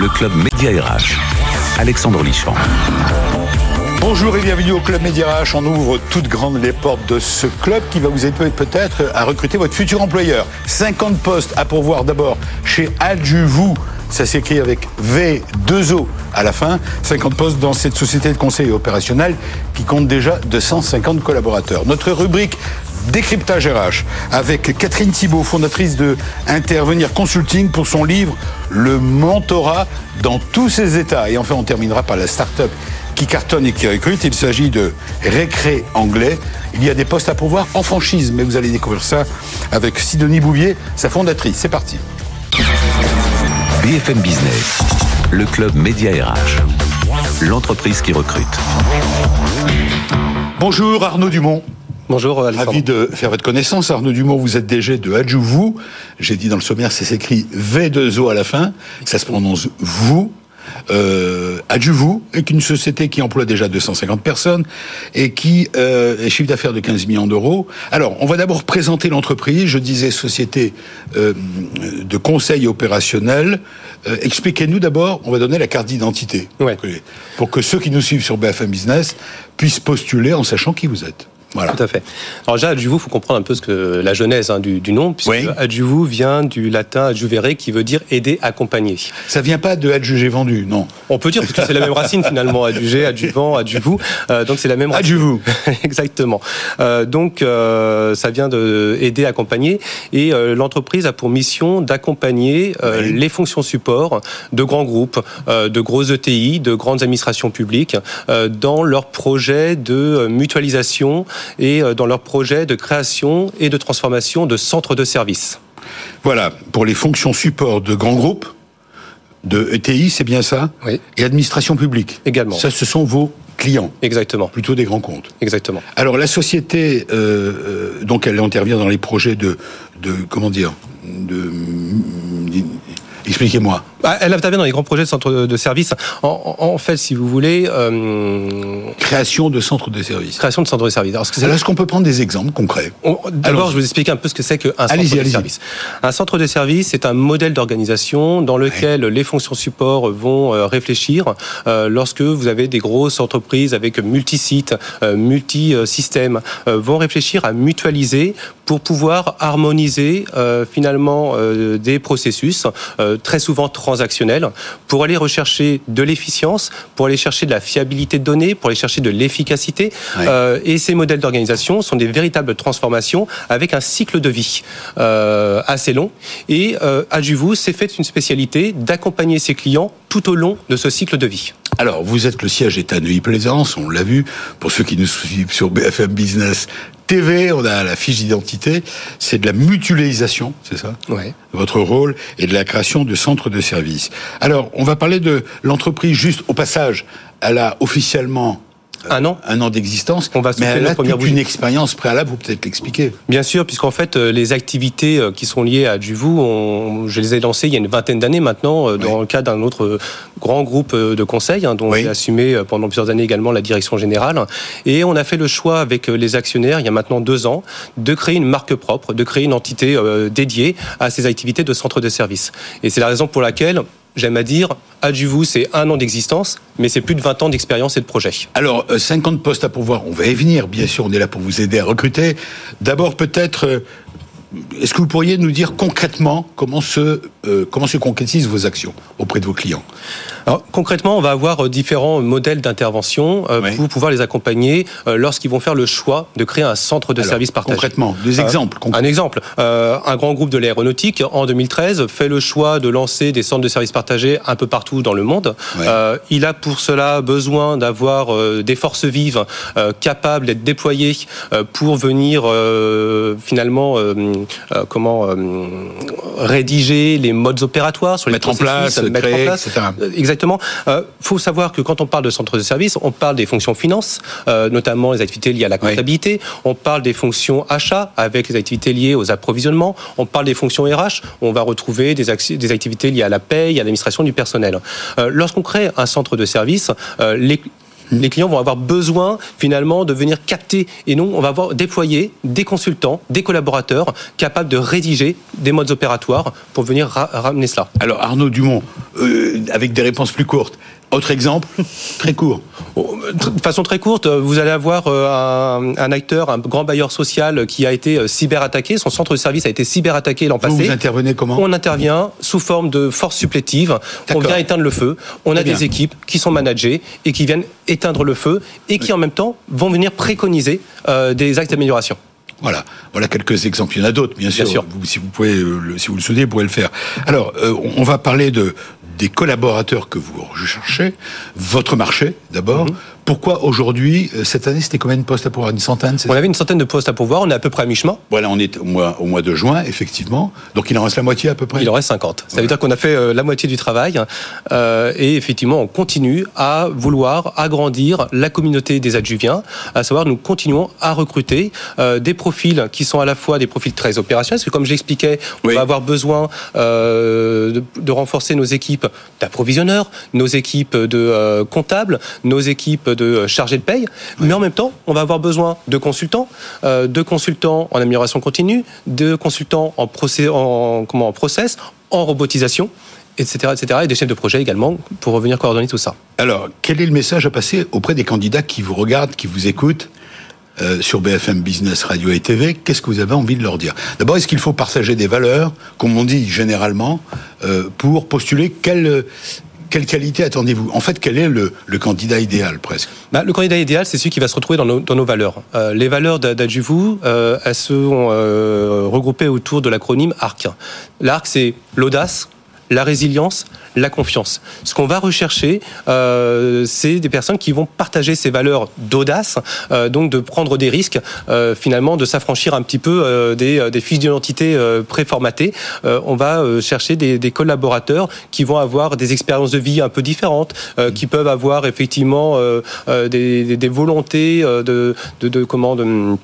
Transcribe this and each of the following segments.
le club Média RH. Alexandre Lichamp. Bonjour et bienvenue au Club Média RH. On ouvre toutes grandes les portes de ce club qui va vous aider peut-être à recruter votre futur employeur. 50 postes à pourvoir d'abord chez Adjuvou. Ça s'écrit avec V2O à la fin. 50 postes dans cette société de conseil opérationnel qui compte déjà 250 collaborateurs. Notre rubrique Décryptage RH avec Catherine Thibault, fondatrice de Intervenir Consulting pour son livre Le mentorat dans tous ses états. Et enfin, on terminera par la start-up qui cartonne et qui recrute. Il s'agit de Récré Anglais. Il y a des postes à pourvoir en franchise, mais vous allez découvrir ça avec Sidonie Bouvier, sa fondatrice. C'est parti. BFM Business, le club Média RH, l'entreprise qui recrute. Bonjour Arnaud Dumont. Bonjour Alexandre. Ravi de faire votre connaissance. Arnaud Dumont, vous êtes DG de Adjouvou. J'ai dit dans le sommaire, c'est écrit V2O à la fin. Ça se prononce vous. Euh, Adjuvou est une société qui emploie déjà 250 personnes et qui euh, est chiffre d'affaires de 15 millions d'euros. Alors, on va d'abord présenter l'entreprise. Je disais société euh, de conseil opérationnel. Euh, Expliquez-nous d'abord, on va donner la carte d'identité Ouais. pour, que- pour que ceux qui nous suivent sur BFM Business puissent postuler en sachant qui vous êtes. Voilà. Tout à fait. Alors déjà, adjuvou, il faut comprendre un peu ce que la genèse hein, du, du nom, puisque Oui. adjuvou vient du latin adjuvere, qui veut dire aider, accompagner. Ça vient pas de adjugé vendu, non. On peut dire parce que c'est la même racine finalement, adjugé, adjuvant, adjuvou, euh, donc c'est la même racine. Adjuvou. Exactement. Euh, donc euh, ça vient de aider, accompagner, et euh, l'entreprise a pour mission d'accompagner euh, Oui. les fonctions support de grands groupes, euh, de gros ETI, de grandes administrations publiques euh, dans leurs projets de mutualisation et euh, dans leurs projets de création et de transformation de centres de services. Voilà, pour les fonctions support de grands groupes, de ETI, c'est bien ça? Oui. Et administration publique? Également. Ça, ce sont vos clients, Exactement. plutôt des grands comptes? Exactement. Alors, la société, euh, euh, donc, elle intervient dans les projets de, de comment dire, de, expliquez-moi. Ah, Elle intervient dans les grands projets de centres de services. En, fait, si vous voulez, euh, Création de centres de services. création de centres de services. Alors, est-ce qu'on peut prendre des exemples concrets? On- D'abord, je vous expliquer un peu ce que c'est qu'un centre de allez-y. service. Un centre de service, c'est un modèle d'organisation dans lequel les fonctions support vont euh, réfléchir euh, lorsque vous avez des grosses entreprises avec multi-sites, euh, multi-systèmes, vont réfléchir à mutualiser pour pouvoir harmoniser finalement des processus très souvent transactionnels pour aller rechercher de l'efficience, pour aller chercher de la fiabilité de données, pour aller chercher de l'efficacité. Euh, et ces modèles d'organisation sont des véritables transformations avec un cycle de vie euh, assez long. Et euh, Adjuvou s'est fait une spécialité d'accompagner ses clients tout au long de ce cycle de vie. Alors, vous êtes le siège est à Neuilly-Plaisance, on l'a vu. Pour ceux qui nous suivent sur BFM Business TV, on a la fiche d'identité. C'est de la mutualisation, c'est ça Ouais. votre rôle et de la création de centres de services. Alors, on va parler de l'entreprise juste au passage. Elle a officiellement Un an un an d'existence, On va mais elle la a toute bougie. une expérience préalable, vous peut-être l'expliquer. Bien sûr, puisqu'en fait, euh, les activités euh, qui sont liées à Adjuvou, on- je les ai lancées il y a une vingtaine d'années maintenant, euh, dans Oui. le cadre d'un autre euh, grand groupe euh, de conseil, hein, dont Oui. j'ai assumé euh, pendant plusieurs années également la direction générale. Et on a fait le choix avec euh, les actionnaires, il y a maintenant deux ans, de créer une marque propre, de créer une entité euh, dédiée à ces activités de centre de service. Et c'est la raison pour laquelle, j'aime à dire, Adjuvou, c'est un an d'existence, mais c'est plus de 20 ans d'expérience et de projet. Alors, euh, 50 postes à pourvoir, on va y venir, bien sûr, on est là pour vous aider à recruter. D'abord, peut-être, euh, est-ce que vous pourriez nous dire concrètement comment se, euh, comment se concrétisent vos actions auprès de vos clients? Alors, concrètement, on va avoir euh, différents modèles d'intervention euh, Oui. pour pouvoir les accompagner euh, lorsqu'ils vont faire le choix de créer un centre de Alors, service partagé. Concrètement, des exemples. Un exemple, un grand groupe de l'aéronautique en 2013 fait le choix de lancer des centres de services partagés un peu partout dans le monde. Il a pour cela besoin d'avoir des forces vives capables d'être déployées pour venir finalement euh, comment euh, rédiger les modes opératoires sur les Mettre en place, mettre en place. etc. Euh, Exactement. Il faut savoir que quand on parle de centre de service, on parle des fonctions finances, notamment les activités liées à la Oui. comptabilité. On parle des fonctions achats avec les activités liées aux approvisionnements. On parle des fonctions RH. On va retrouver des, acti- des activités liées à la paye, à l'administration du personnel. Lorsqu'on crée un centre de service, les Les clients vont avoir besoin finalement de venir capter et nous, on va avoir déployer des consultants, des collaborateurs capables de rédiger des modes opératoires pour venir ramener cela. Alors Arnaud Dumont, euh, avec des réponses plus courtes, autre exemple, très court. Oh, de façon très courte, vous allez avoir euh, un, acteur, un grand bailleur social qui a été euh, cyberattaqué. Son centre de service a été cyberattaqué l'an passé. Vous intervenez comment? On intervient sous forme de force supplétive. On vient éteindre le feu. On a des équipes qui sont managées et qui viennent éteindre le feu et qui en même temps vont venir préconiser euh, des actes d'amélioration. Voilà, voilà quelques exemples. Il y en a d'autres, bien, sûr. si vous pouvez, si vous le souhaitez, vous pouvez le faire. Alors, on va parler de des collaborateurs que vous recherchez, votre marché d'abord, mhm. Pourquoi aujourd'hui, euh, cette année, c'était combien de postes à pourvoir Une centaine On avait une centaine de postes à pourvoir, on est à peu près à mi-chemin. Voilà, on est au mois, au mois de juin, effectivement. Donc il en reste la moitié à peu près? Il en reste 50. Ça veut dire qu'on a fait euh, la moitié du travail. Euh, et effectivement, on continue à vouloir agrandir la communauté des adjuviens, à savoir nous continuons à recruter des profils qui sont à la fois des profils très opérationnels, parce que comme j'expliquais, on va avoir besoin de, de, renforcer nos équipes d'approvisionneurs, nos équipes de comptables, nos équipes de de chargé de paye, mais en même temps, on va avoir besoin de consultants, euh, de consultants en amélioration continue, de consultants en, procès, en, comment, en process, en robotisation etc., etc., et des chefs de projet également pour revenir coordonner tout ça. Alors, quel est le message à passer auprès des candidats qui vous regardent, qui vous écoutent euh, sur BFM Business Radio et TV Qu'est-ce que vous avez envie de leur dire? D'abord, est-ce qu'il faut partager des valeurs, comme on dit généralement, euh, pour postuler? Quelle quelle qualité attendez-vous? En fait, quel est le, candidat idéal presque? Bah, Le candidat idéal, c'est celui qui va se retrouver dans nos, valeurs. Euh, les valeurs d'Adjuvou, euh, elles sont euh, regroupées autour de l'acronyme ARC. L'ARC, c'est l'audace, la résilience, la confiance. Ce qu'on va rechercher, euh, c'est des personnes qui vont partager ces valeurs d'audace, euh, donc de prendre des risques, euh, finalement, de s'affranchir un petit peu des, fiches d'identité préformatées. on va chercher des, collaborateurs qui vont avoir des expériences de vie un peu différentes, qui peuvent avoir effectivement des, volontés de comment de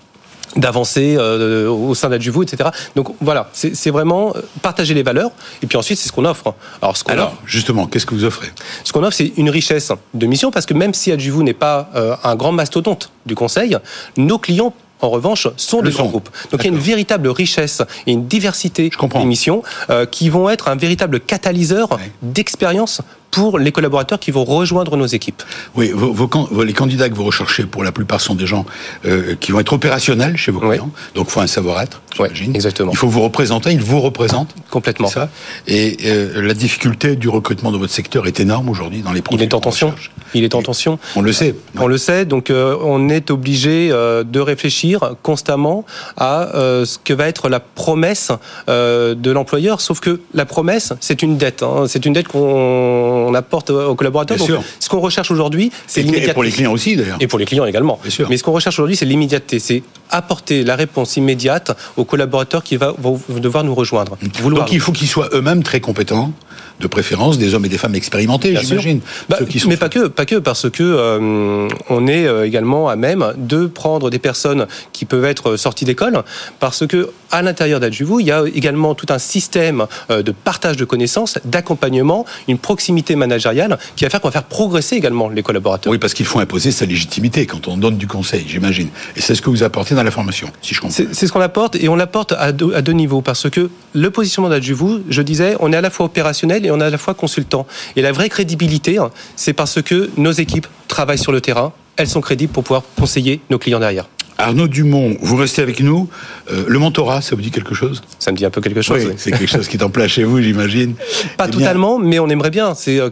d'avancer euh, au sein d'Adjuvo, etc. Donc voilà, c'est vraiment partager les valeurs. Et puis ensuite, c'est ce qu'on offre. Alors, ce qu'on Alors justement, qu'est-ce que vous offrez? Ce qu'on offre, c'est une richesse de mission, parce que même si Adjuvo n'est pas euh, un grand mastodonte du conseil, nos clients en revanche, sont des grands groupes. Donc il y a une véritable richesse et une diversité d'émissions euh, qui vont être un véritable catalyseur d'expérience pour les collaborateurs qui vont rejoindre nos équipes. Oui, vos, les candidats que vous recherchez, pour la plupart, sont des gens euh, qui vont être opérationnels chez vos clients. Donc, il faut un savoir-être, j'imagine. exactement. Il faut vous représenter, ils vous représentent. Complètement. Ça. Et euh, la difficulté du recrutement dans votre secteur est énorme aujourd'hui dans les profils. Il est en tension. Il est en tension. On le sait. On le sait. Donc, euh, on est obligé de réfléchir constamment à ce que va être la promesse de l'employeur. Sauf que la promesse, c'est une dette. Hein. C'est une dette qu'on apporte aux collaborateurs. Donc, ce qu'on recherche aujourd'hui, c'est l'immédiateté. Et pour les clients aussi, d'ailleurs. Et pour les clients également. Mais ce qu'on recherche aujourd'hui, c'est l'immédiateté. C'est apporter la réponse immédiate aux collaborateurs qui vont devoir nous rejoindre. Donc il faut qu'ils soient eux-mêmes très compétents de préférence des hommes et des femmes expérimentés, j'imagine. Bah, mais pas que, pas que, parce que euh, on est euh, également à même de prendre des personnes qui peuvent être sorties d'école, parce que à l'intérieur d'Adjuvou, il y a également tout un système euh, de partage de connaissances, d'accompagnement, une proximité managériale qui va faire qu'on va faire progresser également les collaborateurs. Oui, parce qu'il faut imposer sa légitimité quand on donne du conseil, j'imagine. Et c'est ce que vous apportez dans la formation, si je comprends. C'est ce qu'on apporte, et on l'apporte à, à, deux niveaux, parce que le positionnement d'Adjuvou, je disais, on est à la fois opérationnel et on est à la fois consultant. Et la vraie crédibilité, hein, c'est parce que nos équipes travaillent sur le terrain, elles sont crédibles pour pouvoir conseiller nos clients derrière. Arnaud Dumont, vous restez avec nous. Euh, le mentorat, ça vous dit quelque chose? Ça me dit un peu quelque chose. C'est quelque chose qui est en place chez vous, j'imagine. Pas eh totalement, mais on aimerait bien. C'est, euh,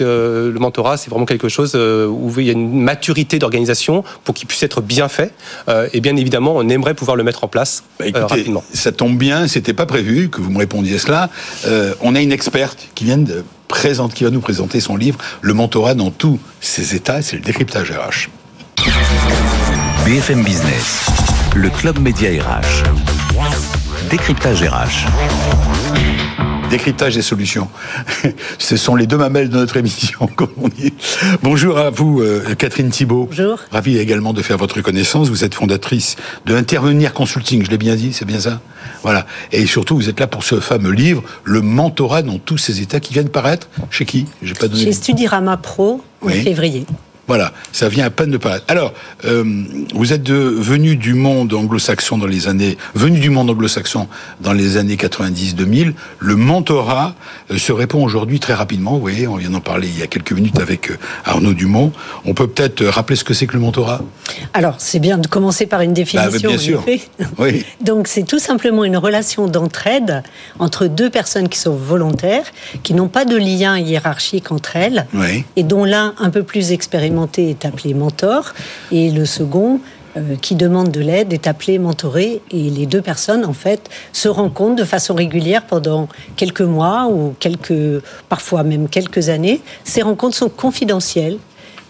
euh, le mentorat, c'est vraiment quelque chose où il y a une maturité d'organisation pour qu'il puisse être bien fait. et bien évidemment, on aimerait pouvoir le mettre en place bah, rapidement. Ça tombe bien, c'était pas prévu que vous me répondiez cela. on a une experte qui vient de présente, qui va nous présenter son livre, Le mentorat dans tous ses états, c'est le décryptage RH. BFM Business, le club média RH. Décryptage RH. Décryptage des solutions. Ce sont les deux mamelles de notre émission, comme on dit. Bonjour à vous, euh, Catherine Thibault. Bonjour. Ravi également de faire votre connaissance. Vous êtes fondatrice de Intervenir Consulting, je l'ai bien dit, c'est bien ça? Voilà. Et surtout, vous êtes là pour ce fameux livre, Le mentorat dans tous ces états qui viennent paraître. Chez qui? J'ai pas donné. Chez Studirama Pro, en février. Voilà, ça vient à peine de paraître. Alors, euh, vous êtes venu du monde anglo-saxon dans les années, venu du monde anglo-saxon dans les années 90-2000. Le mentorat euh, se répond aujourd'hui très rapidement. Vous voyez, on vient d'en parler il y a quelques minutes avec euh, Arnaud Dumont. On peut peut-être rappeler ce que c'est que le mentorat? Alors, c'est bien de commencer par une bah, définition. bien sûr. Oui. Donc, c'est tout simplement une relation d'entraide entre deux personnes qui sont volontaires, qui n'ont pas de lien hiérarchique entre elles, et dont l'un un peu plus expérimenté est appelé mentor et le second euh, qui demande de l'aide est appelé mentoré et les deux personnes en fait se rencontrent de façon régulière pendant quelques mois ou quelques parfois même quelques années. Ces rencontres sont confidentielles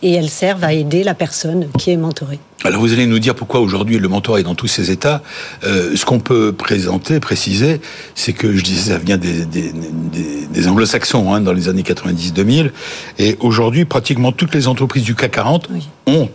et elles servent à aider la personne qui est mentorée. Alors vous allez nous dire pourquoi aujourd'hui le mentorat est dans tous ces états. Euh, ce qu'on peut présenter, préciser, c'est que je disais ça vient des, des, anglo-saxons hein, dans les années 90-2000, et aujourd'hui pratiquement toutes les entreprises du CAC 40 ont,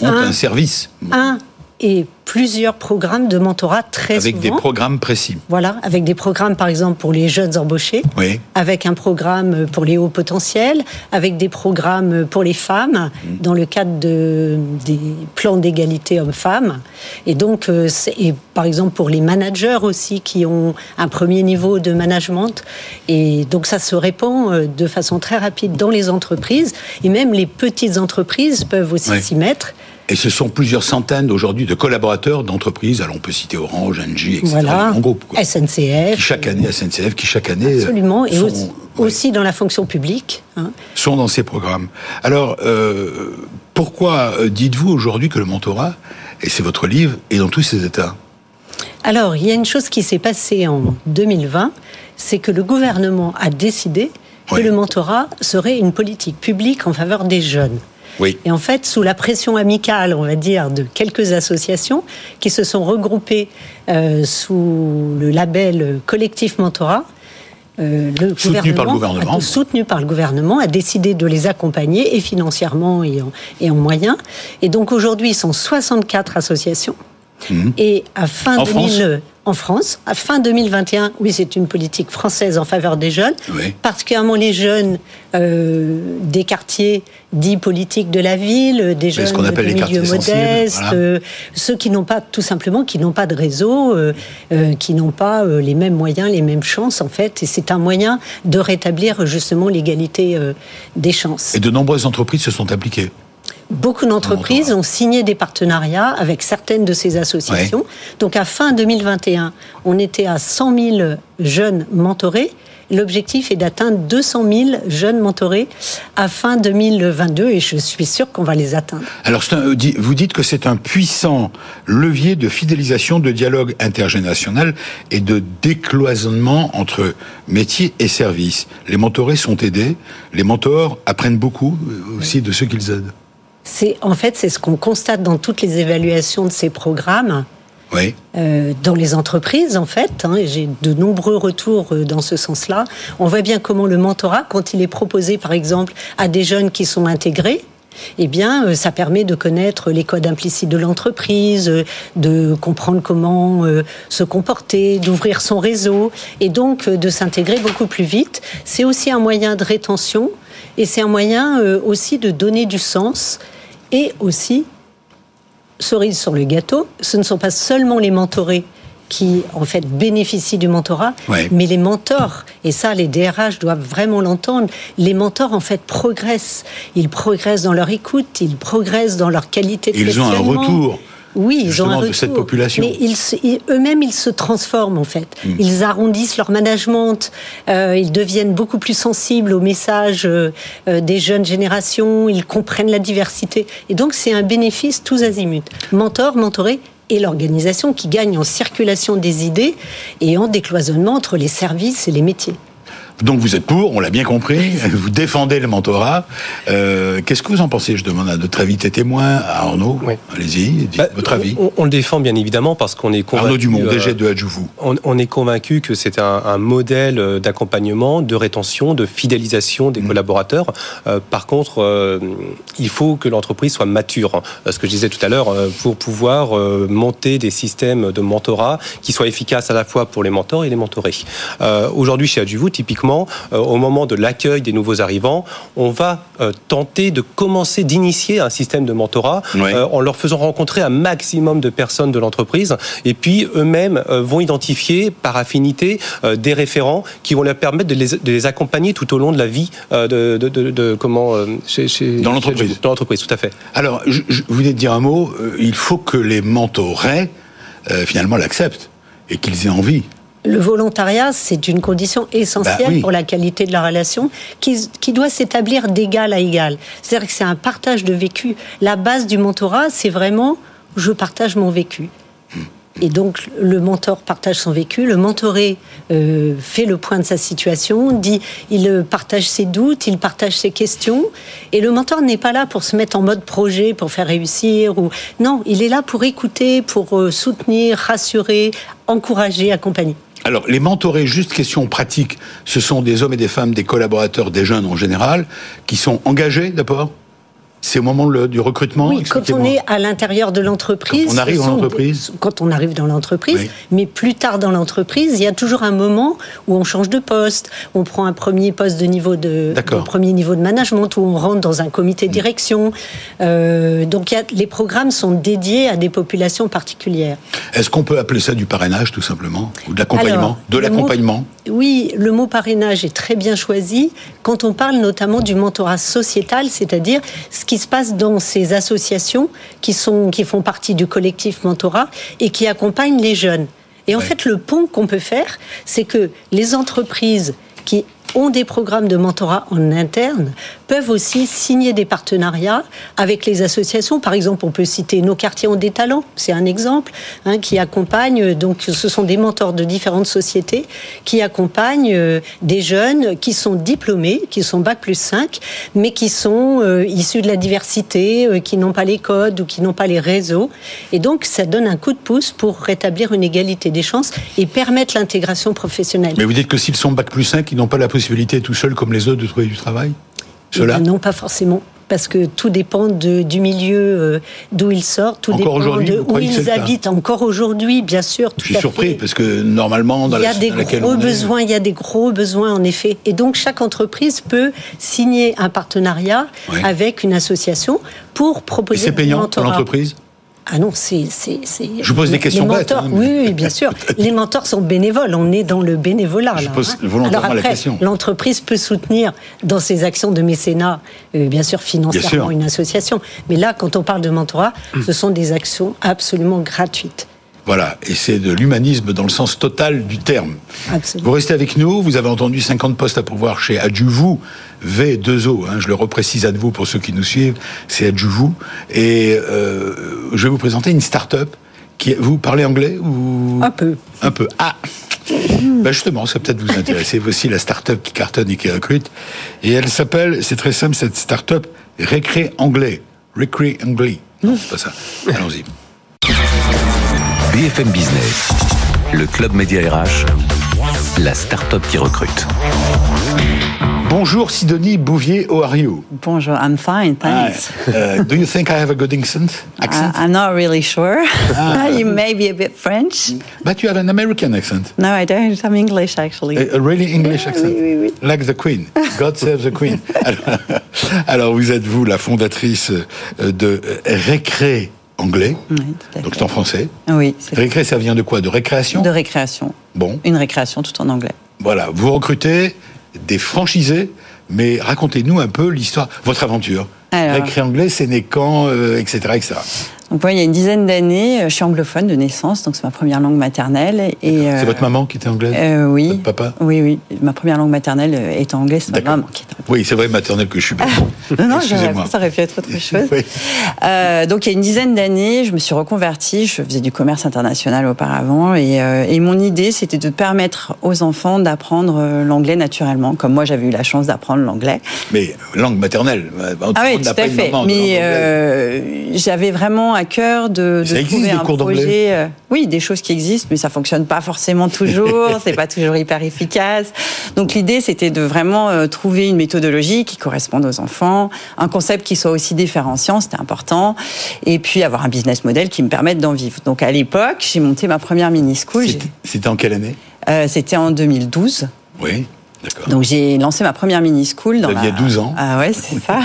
ont un, service. Un et plusieurs programmes de mentorat très avec des programmes précis. Voilà, avec des programmes par exemple pour les jeunes embauchés, oui. avec un programme pour les hauts potentiels, avec des programmes pour les femmes mm. dans le cadre de, des plans d'égalité hommes-femmes. Et donc, euh, et par exemple pour les managers aussi qui ont un premier niveau de management. Et donc ça se répand euh, de façon très rapide dans les entreprises et même les petites entreprises peuvent aussi s'y mettre. Et ce sont plusieurs centaines aujourd'hui de collaborateurs d'entreprises. Alors on peut citer Orange, Engie, etc. En groupe. SNCF. Qui chaque année, SNCF, qui chaque année. Absolument. et aussi, dans la fonction publique. Hein. Sont dans ces programmes. Alors, euh, pourquoi euh, dites-vous aujourd'hui que le mentorat, et c'est votre livre, est dans tous ces états? Alors, il y a une chose qui s'est passée en 2020, c'est que le gouvernement a décidé que le mentorat serait une politique publique en faveur des jeunes. Et en fait, sous la pression amicale, on va dire, de quelques associations qui se sont regroupées euh, sous le label collectif mentorat, euh, le soutenu par le gouvernement, a, soutenu par le gouvernement, a décidé de les accompagner et financièrement et en, et en moyens. Et donc aujourd'hui, ils sont 64 associations. Mmh. Et à fin en France en France. À fin 2021, oui, c'est une politique française en faveur des jeunes, particulièrement les jeunes euh, des quartiers dits politiques de la ville, des jeunes de milieux modestes, euh, ceux qui n'ont pas, tout simplement, qui n'ont pas de réseau, euh, qui n'ont pas les mêmes moyens, les mêmes chances, en fait. Et c'est un moyen de rétablir justement l'égalité des chances. Et de nombreuses entreprises se sont impliquées. Beaucoup d'entreprises ont signé des partenariats avec certaines de ces associations. Donc à fin 2021, on était à 100 000 jeunes mentorés. L'objectif est d'atteindre 200 000 jeunes mentorés à fin 2022 et je suis sûr qu'on va les atteindre. Alors, vous dites que c'est un puissant levier de fidélisation, de dialogue intergénérationnel et de décloisonnement entre métier et service. Les mentorés sont aidés, les mentors apprennent beaucoup aussi de ceux qu'ils aident. C'est en fait c'est ce qu'on constate dans toutes les évaluations de ces programmes. Oui. Euh, dans les entreprises, en fait, hein, j'ai de nombreux retours euh, dans ce sens-là. On voit bien comment le mentorat, quand il est proposé, par exemple, à des jeunes qui sont intégrés, eh bien, euh, ça permet de connaître les codes implicites de l'entreprise, de comprendre comment se comporter, d'ouvrir son réseau et donc de s'intégrer beaucoup plus vite. C'est aussi un moyen de rétention et c'est un moyen aussi de donner du sens et aussi, cerise sur le gâteau, ce ne sont pas seulement les mentorés qui en fait bénéficient du mentorat, mais les mentors, et ça les DRH doivent vraiment l'entendre, les mentors en fait progressent. Ils progressent dans leur écoute, ils progressent dans leur qualité de Ils ont un retour. Oui, ils ont un de cette population. Mais eux-mêmes, ils se transforment en fait. Hmm. Ils arrondissent leur management. Euh, ils deviennent beaucoup plus sensibles aux messages euh, euh, des jeunes générations. Ils comprennent la diversité. Et donc, c'est un bénéfice tous azimuts. Mentor, mentoré et l'organisation qui gagne en circulation des idées et en décloisonnement entre les services et les métiers. Donc vous êtes pour, on l'a bien compris, vous défendez le mentorat. Euh, qu'est-ce que vous en pensez Je demande à notre invité témoin, à Arnaud. Allez-y, dites bah, votre avis. On, le défend bien évidemment parce qu'on est convaincu. Arnaud Dumont, DG euh, de Adjouvou. On, est convaincu que c'est un, modèle euh, d'accompagnement, de rétention, de fidélisation des mm. collaborateurs. par contre, il faut que l'entreprise soit mature. Ce que je disais tout à l'heure, pour pouvoir monter des systèmes de mentorat qui soient efficaces à la fois pour les mentors et les mentorés. Aujourd'hui, chez Adjouvou, typiquement, effectivement, au moment de l'accueil des nouveaux arrivants, on va tenter de commencer d'initier un système de mentorat en leur faisant rencontrer un maximum de personnes de l'entreprise et puis eux-mêmes vont identifier par affinité des référents qui vont leur permettre de les, accompagner tout au long de la vie de, de, comment chez, dans l'entreprise. Dans l'entreprise, tout à fait. Alors, je, vous venez de dire un mot. il faut que les mentorés finalement l'acceptent et qu'ils aient envie. Le volontariat, c'est une condition essentielle bah pour la qualité de la relation qui, qui doit s'établir d'égal à égal. C'est-à-dire que c'est un partage de vécu. La base du mentorat, c'est vraiment je partage mon vécu. Et donc, le mentor partage son vécu, le mentoré euh, fait le point de sa situation, dit, il euh, partage ses doutes, il partage ses questions. Et le mentor n'est pas là pour se mettre en mode projet, pour faire réussir. Ou non, il est là pour écouter, pour euh, soutenir, rassurer, encourager, accompagner. Alors, les mentorés, juste question pratique, ce sont des hommes et des femmes, des collaborateurs, des jeunes en général, qui sont engagés d'abord? C'est au moment du recrutement Oui, quand on est à l'intérieur de l'entreprise. Quand on arrive dans l'entreprise Quand on arrive dans l'entreprise. Mais plus tard dans l'entreprise, il y a toujours un moment où on change de poste, on prend un premier poste de niveau de, premier niveau de management, où on rentre dans un comité de mm. direction. Euh, donc y a, les programmes sont dédiés à des populations particulières. Est-ce qu'on peut appeler ça du parrainage tout simplement Ou de l'accompagnement De l'accompagnement? Oui, le mot parrainage est très bien choisi quand on parle notamment du mentorat sociétal, c'est-à-dire ce qui se passe dans ces associations qui, sont, qui font partie du collectif mentorat et qui accompagnent les jeunes. Et en fait, le pont qu'on peut faire, c'est que les entreprises qui ont des programmes de mentorat en interne peuvent aussi signer des partenariats avec les associations. Par exemple, on peut citer Nos quartiers ont des talents, c'est un exemple, hein, qui accompagne, donc ce sont des mentors de différentes sociétés qui accompagnent euh, des jeunes qui sont diplômés, qui sont Bac plus 5, mais qui sont euh, issus de la diversité, euh, qui n'ont pas les codes ou qui n'ont pas les réseaux. Et donc, ça donne un coup de pouce pour rétablir une égalité des chances et permettre l'intégration professionnelle. Mais vous dites que s'ils sont Bac plus 5, ils n'ont pas la possibilité tout seuls comme les autres de trouver du travail? Non, pas forcément parce que tout dépend du milieu euh, d'où ils sortent, tout dépend de où ils habitent. Encore aujourd'hui, bien sûr. Je suis surpris parce que normalement, dans il y a des gros besoins, il y a des gros besoins en effet, et donc chaque entreprise peut signer un partenariat avec une association pour proposer. c'est payant pour l'entreprise ah non, c'est. Je pose des questions bêtes. Hein, oui, bien sûr. les mentors sont bénévoles. On est dans le bénévolat. Je pose hein. volontairement Alors après, L'entreprise peut soutenir dans ses actions de mécénat, euh, bien sûr, financièrement une association. Mais là, quand on parle de mentorat, ce sont des actions absolument gratuites. Voilà, et c'est de l'humanisme dans le sens total du terme. Absolument. Vous restez avec nous, vous avez entendu 50 postes à pourvoir chez Adjuvou, V2O, hein, je le reprécise à vous pour ceux qui nous suivent, c'est Adjuvou. Et euh, je vais vous présenter une start-up qui... Vous parlez anglais ou... Un peu. Un peu. Ah ben justement, ça peut-être vous intéresser. Voici la start-up qui cartonne et qui recrute. Et elle s'appelle, c'est très simple, cette start-up, Récré Anglais. Récré Anglais. Non, c'est pas ça. Allons-y. BFM Business, le club Média RH, la start-up qui recrute. Bonjour Sidonie Bouvier, how are you? Bonjour, I'm fine, thanks. Uh, do you think I have a good accent? accent? I'm not really sure. Ah. you may be a bit French. But you have an American accent. No, I don't. I'm English, actually. A, a really English accent? Oui, oui, oui. Like the Queen. God save the Queen. alors, vous êtes vous la fondatrice de Récré anglais. donc c'est en français. Oui. Récré, ça vient de quoi? De récréation? De récréation. Bon. Une récréation tout en anglais. Voilà. Vous recrutez des franchisés, mais racontez-nous un peu l'histoire, votre aventure. Récré anglais, c'est né quand, etc., euh, etc. Donc, il y a une dizaine d'années, euh, je suis anglophone de naissance, donc c'est ma première langue maternelle. Et c'est votre maman qui était anglaise euh, Oui. Votre papa Oui, oui. Ma première langue maternelle est anglaise, c'est ma maman qui est Oui, c'est vrai, maternelle que je suis. non, non, ça aurait pu être autre chose. Euh, donc, il y a une dizaine d'années, je me suis reconvertie. Je faisais du commerce international auparavant. Et, et mon idée, c'était de permettre aux enfants d'apprendre l'anglais naturellement, comme moi, j'avais eu la chance d'apprendre l'anglais. Mais langue maternelle Ah oui, tout à fait. Mais j'avais vraiment à cœur de, de trouver un projet. Euh, oui, des choses qui existent, mais ça fonctionne pas forcément toujours. c'est pas toujours hyper efficace. Donc l'idée, c'était de vraiment euh, trouver une méthodologie qui corresponde aux enfants, un concept qui soit aussi différenciant, c'était important, et puis avoir un business model qui me permette d'en vivre. Donc à l'époque, j'ai monté ma première mini school. C'était en quelle année? Euh, C'était en 2012. Oui. Donc j'ai lancé ma première mini school. Dans Vous aviez 12 ans. Ah ouais, c'est ça.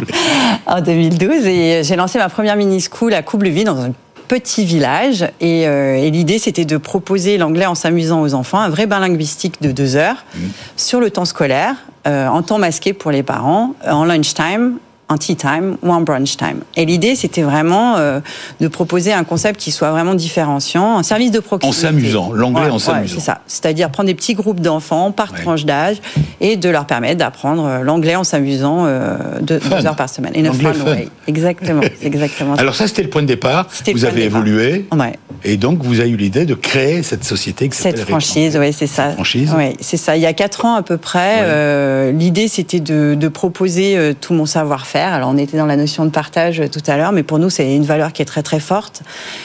en 2012 et j'ai lancé ma première mini school à Coubleville dans un petit village et, euh, et l'idée c'était de proposer l'anglais en s'amusant aux enfants, un vrai bain linguistique de deux heures mmh. sur le temps scolaire, euh, en temps masqué pour les parents, en lunchtime en tea time ou en brunch time. Et l'idée, c'était vraiment euh, de proposer un concept qui soit vraiment différenciant, un service de proximité. En s'amusant, l'anglais en s'amusant. c'est ça. C'est-à-dire prendre des petits groupes d'enfants par tranche d'âge et de leur permettre d'apprendre euh, l'anglais en s'amusant euh, deux, heures par semaine. In a fun, way. Exactement, exactement. Alors ça, c'était le point de départ. Vous avez évolué. Et donc, vous avez eu l'idée de créer cette société qui Cette franchise, oui, c'est ça. Franchise. Oui, c'est ça. Il y a quatre ans à peu près, l'idée, c'était de, de proposer tout mon savoir-faire alors on était dans la notion de partage tout à l'heure, mais pour nous c'est une valeur qui est très très forte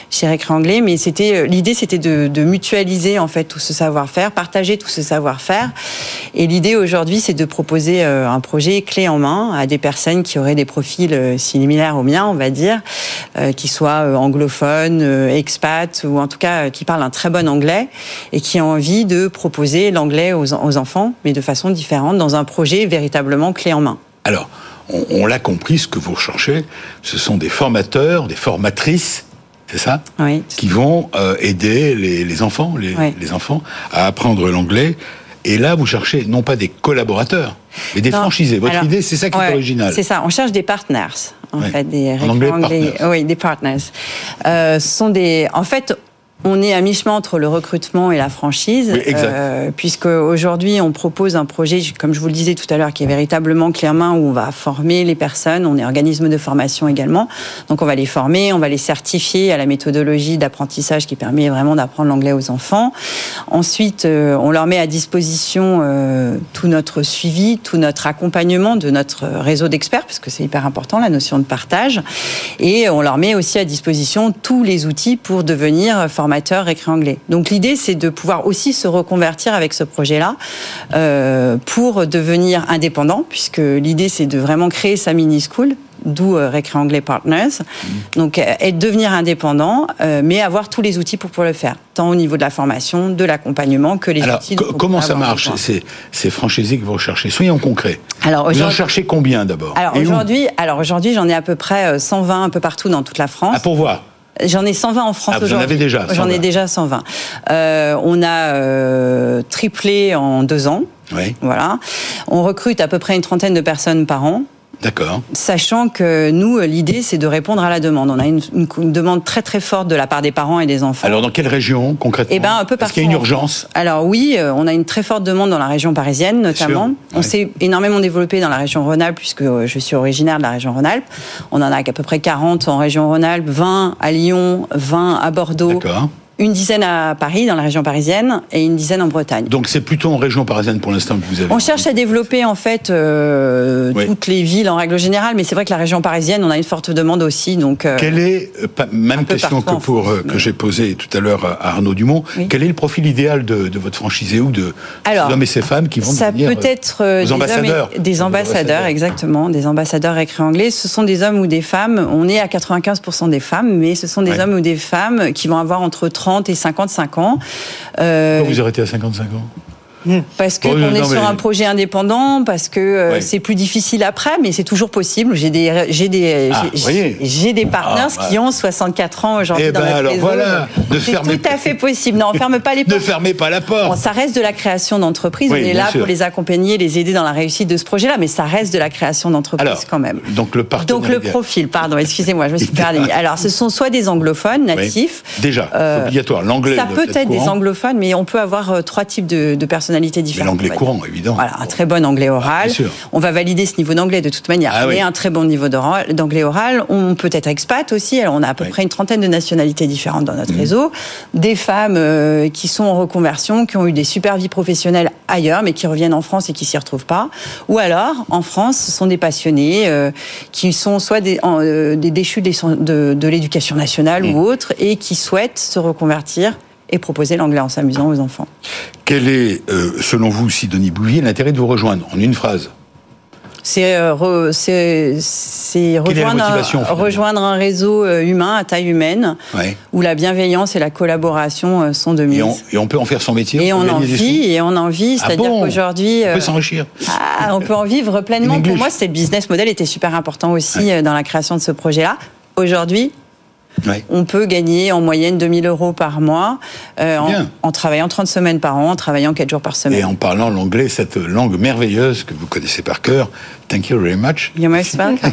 chez Récré Anglais. Mais c'était euh, l'idée c'était de, mutualiser en fait tout ce savoir-faire, partager tout ce savoir-faire. Et l'idée aujourd'hui c'est de proposer euh, un projet clé en main à des personnes qui auraient des profils euh, similaires aux miens, on va dire, qui soient anglophones, expats ou en tout cas qui parlent un très bon anglais et qui ont envie de proposer l'anglais aux, aux enfants, mais de façon différente dans un projet véritablement clé en main. Alors, on, l'a compris, ce que vous recherchez, ce sont des formateurs, des formatrices c'est ça oui. Qui vont euh, aider les, enfants, les, enfants à apprendre l'anglais. Et là, vous cherchez non pas des collaborateurs, mais des franchisés. Votre idée, c'est ça qui est original. C'est ça. On cherche des partners, en fait, des en anglais, Oui, des partners. Euh, sont des. En fait, on est à mi-chemin entre le recrutement et la franchise, euh, puisque aujourd'hui on propose un projet, comme je vous le disais tout à l'heure, qui est véritablement clairement où on va former les personnes. On est organisme de formation également, donc on va les former, on va les certifier à la méthodologie d'apprentissage qui permet vraiment d'apprendre l'anglais aux enfants. Ensuite, euh, on leur met à disposition euh, tout notre suivi, tout notre accompagnement de notre réseau d'experts, parce que c'est hyper important la notion de partage, et on leur met aussi à disposition tous les outils pour devenir formateurs formateur anglais. Donc l'idée, c'est de pouvoir aussi se reconvertir avec ce projet-là euh, pour devenir indépendant, puisque l'idée, c'est de vraiment créer sa mini-school d'où euh, Anglais Partners. Mmh. Donc, euh, être devenir indépendant, euh, mais avoir tous les outils pour pouvoir le faire, tant au niveau de la formation, de l'accompagnement que les Alors, outils. comment ça marche C'est franchisé que vous recherchez? Soyons concrets. Alors, vous en cherchez combien d'abord? Alors aujourd'hui, alors aujourd'hui, j'en ai à peu près 120 un peu partout dans toute la France. À pourvoir J'en ai 120 en France ah, J'en avez déjà J'en ai déjà 120. Euh, on a euh, triplé en deux ans. Oui. Voilà. On recrute à peu près une trentaine de personnes par an. D'accord. Sachant que nous, l'idée, c'est de répondre à la demande. On a une, demande très très forte de la part des parents et des enfants. Alors, dans quelle région concrètement Eh ben, un peu partout. Est-ce qu'il y a une urgence Alors oui, euh, on a une très forte demande dans la région parisienne, notamment. On s'est énormément développé dans la région Rhône-Alpes, puisque euh, je suis originaire de la région Rhône-Alpes. On en a à peu près 40 en région Rhône-Alpes, 20 à Lyon, 20 à Bordeaux. Une dizaine à Paris, dans la région parisienne, et une dizaine en Bretagne. Donc c'est plutôt en région parisienne pour l'instant que vous avez. On cherche à développer en fait euh, toutes les villes en règle générale, mais c'est vrai que la région parisienne, on a une forte demande aussi. Donc euh, quelle est euh, même question que pour que j'ai posée tout à l'heure à Arnaud Dumont. Quel est le profil idéal de, votre franchisé ou de Alors, ces hommes et ces femmes qui vont ça devenir peut être des ambassadeurs, des ambassadeurs, exactement, des ambassadeurs écrits anglais. Ce sont des hommes ou des femmes. On est à 95% des femmes, mais ce sont des hommes ou des femmes qui vont avoir entre 30 et 55 ans. Euh, Pourquoi vous arrêtez à 55 ans? Parce que on est sur un projet indépendant, parce que euh, c'est plus difficile après, mais c'est toujours possible. J'ai des j'ai des ah, j'ai des partners ah, qui ont 64 ans aujourd'hui eh dans ben alors voilà, c'est tout à fait possible. Non, on ferme pas les portes. ne fermez pas la porte. ça reste de la création d'entreprise. on est là pour les accompagner, les aider dans la réussite de ce projet-là, mais ça reste de la création d'entreprise quand même. Donc le Donc le profil, pardon, excusez-moi, je me suis perdue. Alors ce sont soit des anglophones natifs. Déjà, euh, obligatoire. L'anglais. Ça peut être, des anglophones, mais on peut avoir euh, trois types de, de personnalités différentes courant, évidemment. Voilà, un très bon anglais oral. on va valider ce niveau d'anglais de toute manière. Ah, un très bon niveau d'anglais oral. On peut être expat aussi. Alors, on a à peu près une trentaine de nationalités différentes dans notre mhm. réseau. Des femmes euh, qui sont en reconversion, qui ont eu des super vies professionnelles ailleurs, mais qui reviennent en France et qui s'y retrouvent pas. Ou alors, en France, ce sont des passionnés euh, qui sont soit des, euh, des déchus de, de l'éducation nationale ou mhm. autres et qui souhaitent se reconvertir et proposer l'anglais en s'amusant aux enfants. Quel est, euh, selon vous, Sidonie Bouvier, l'intérêt de vous rejoindre En une phrase? C'est euh, re- rejoindre, un, finalement? rejoindre un réseau euh, humain à taille humaine Ouais. où la bienveillance et la collaboration sont de mise. Et on, et on peut en faire son métier Et on en vit, et on en vit, Ah c'est-à-dire bon? qu'aujourd'hui, On peut s'enrichir. ah, on peut en vivre pleinement. In Pour moi, c'est le business model était super important aussi dans la création de ce projet-là. Aujourd'hui, Ouais. on peut gagner en moyenne 2000 euros par mois euh, en, en travaillant 30 semaines par an, en travaillant 4 jours par Et semaine. en parlant l'anglais, cette langue merveilleuse que vous connaissez par cœur. Thank you very much. You're most welcome.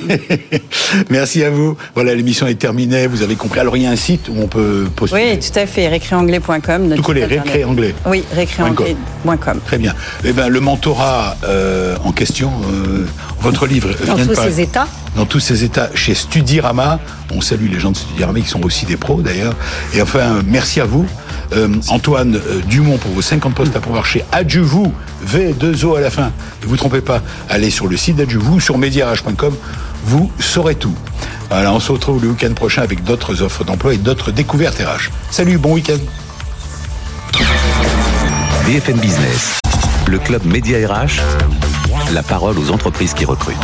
Merci à vous. Voilà, l'émission est terminée. Vous avez compris. Alors, il y a un site où on peut postuler. Oui, tout à fait. Récréanglais.com. Tout collé, site internet. récré anglais. Oui, récréanglais.com. Très bien. Eh ben, le mentorat euh, en question, euh, votre livre Dans vient de tous paraître. ces états. Dans tous ces états, chez Studirama. On salue les gens de Studirama qui sont aussi des pros d'ailleurs. Et enfin, merci à vous. Euh, Antoine euh, Dumont pour vos 50 postes à pouvoir chez Adjuvou, V2O à la fin. Ne vous trompez pas, allez sur le site d'Adjuvou, sur mediarage.com, vous saurez tout. Voilà, on se retrouve le week-end prochain avec d'autres offres d'emploi et d'autres découvertes RH. Salut, bon week-end. BFM Business, le club Média RH, la parole aux entreprises qui recrutent.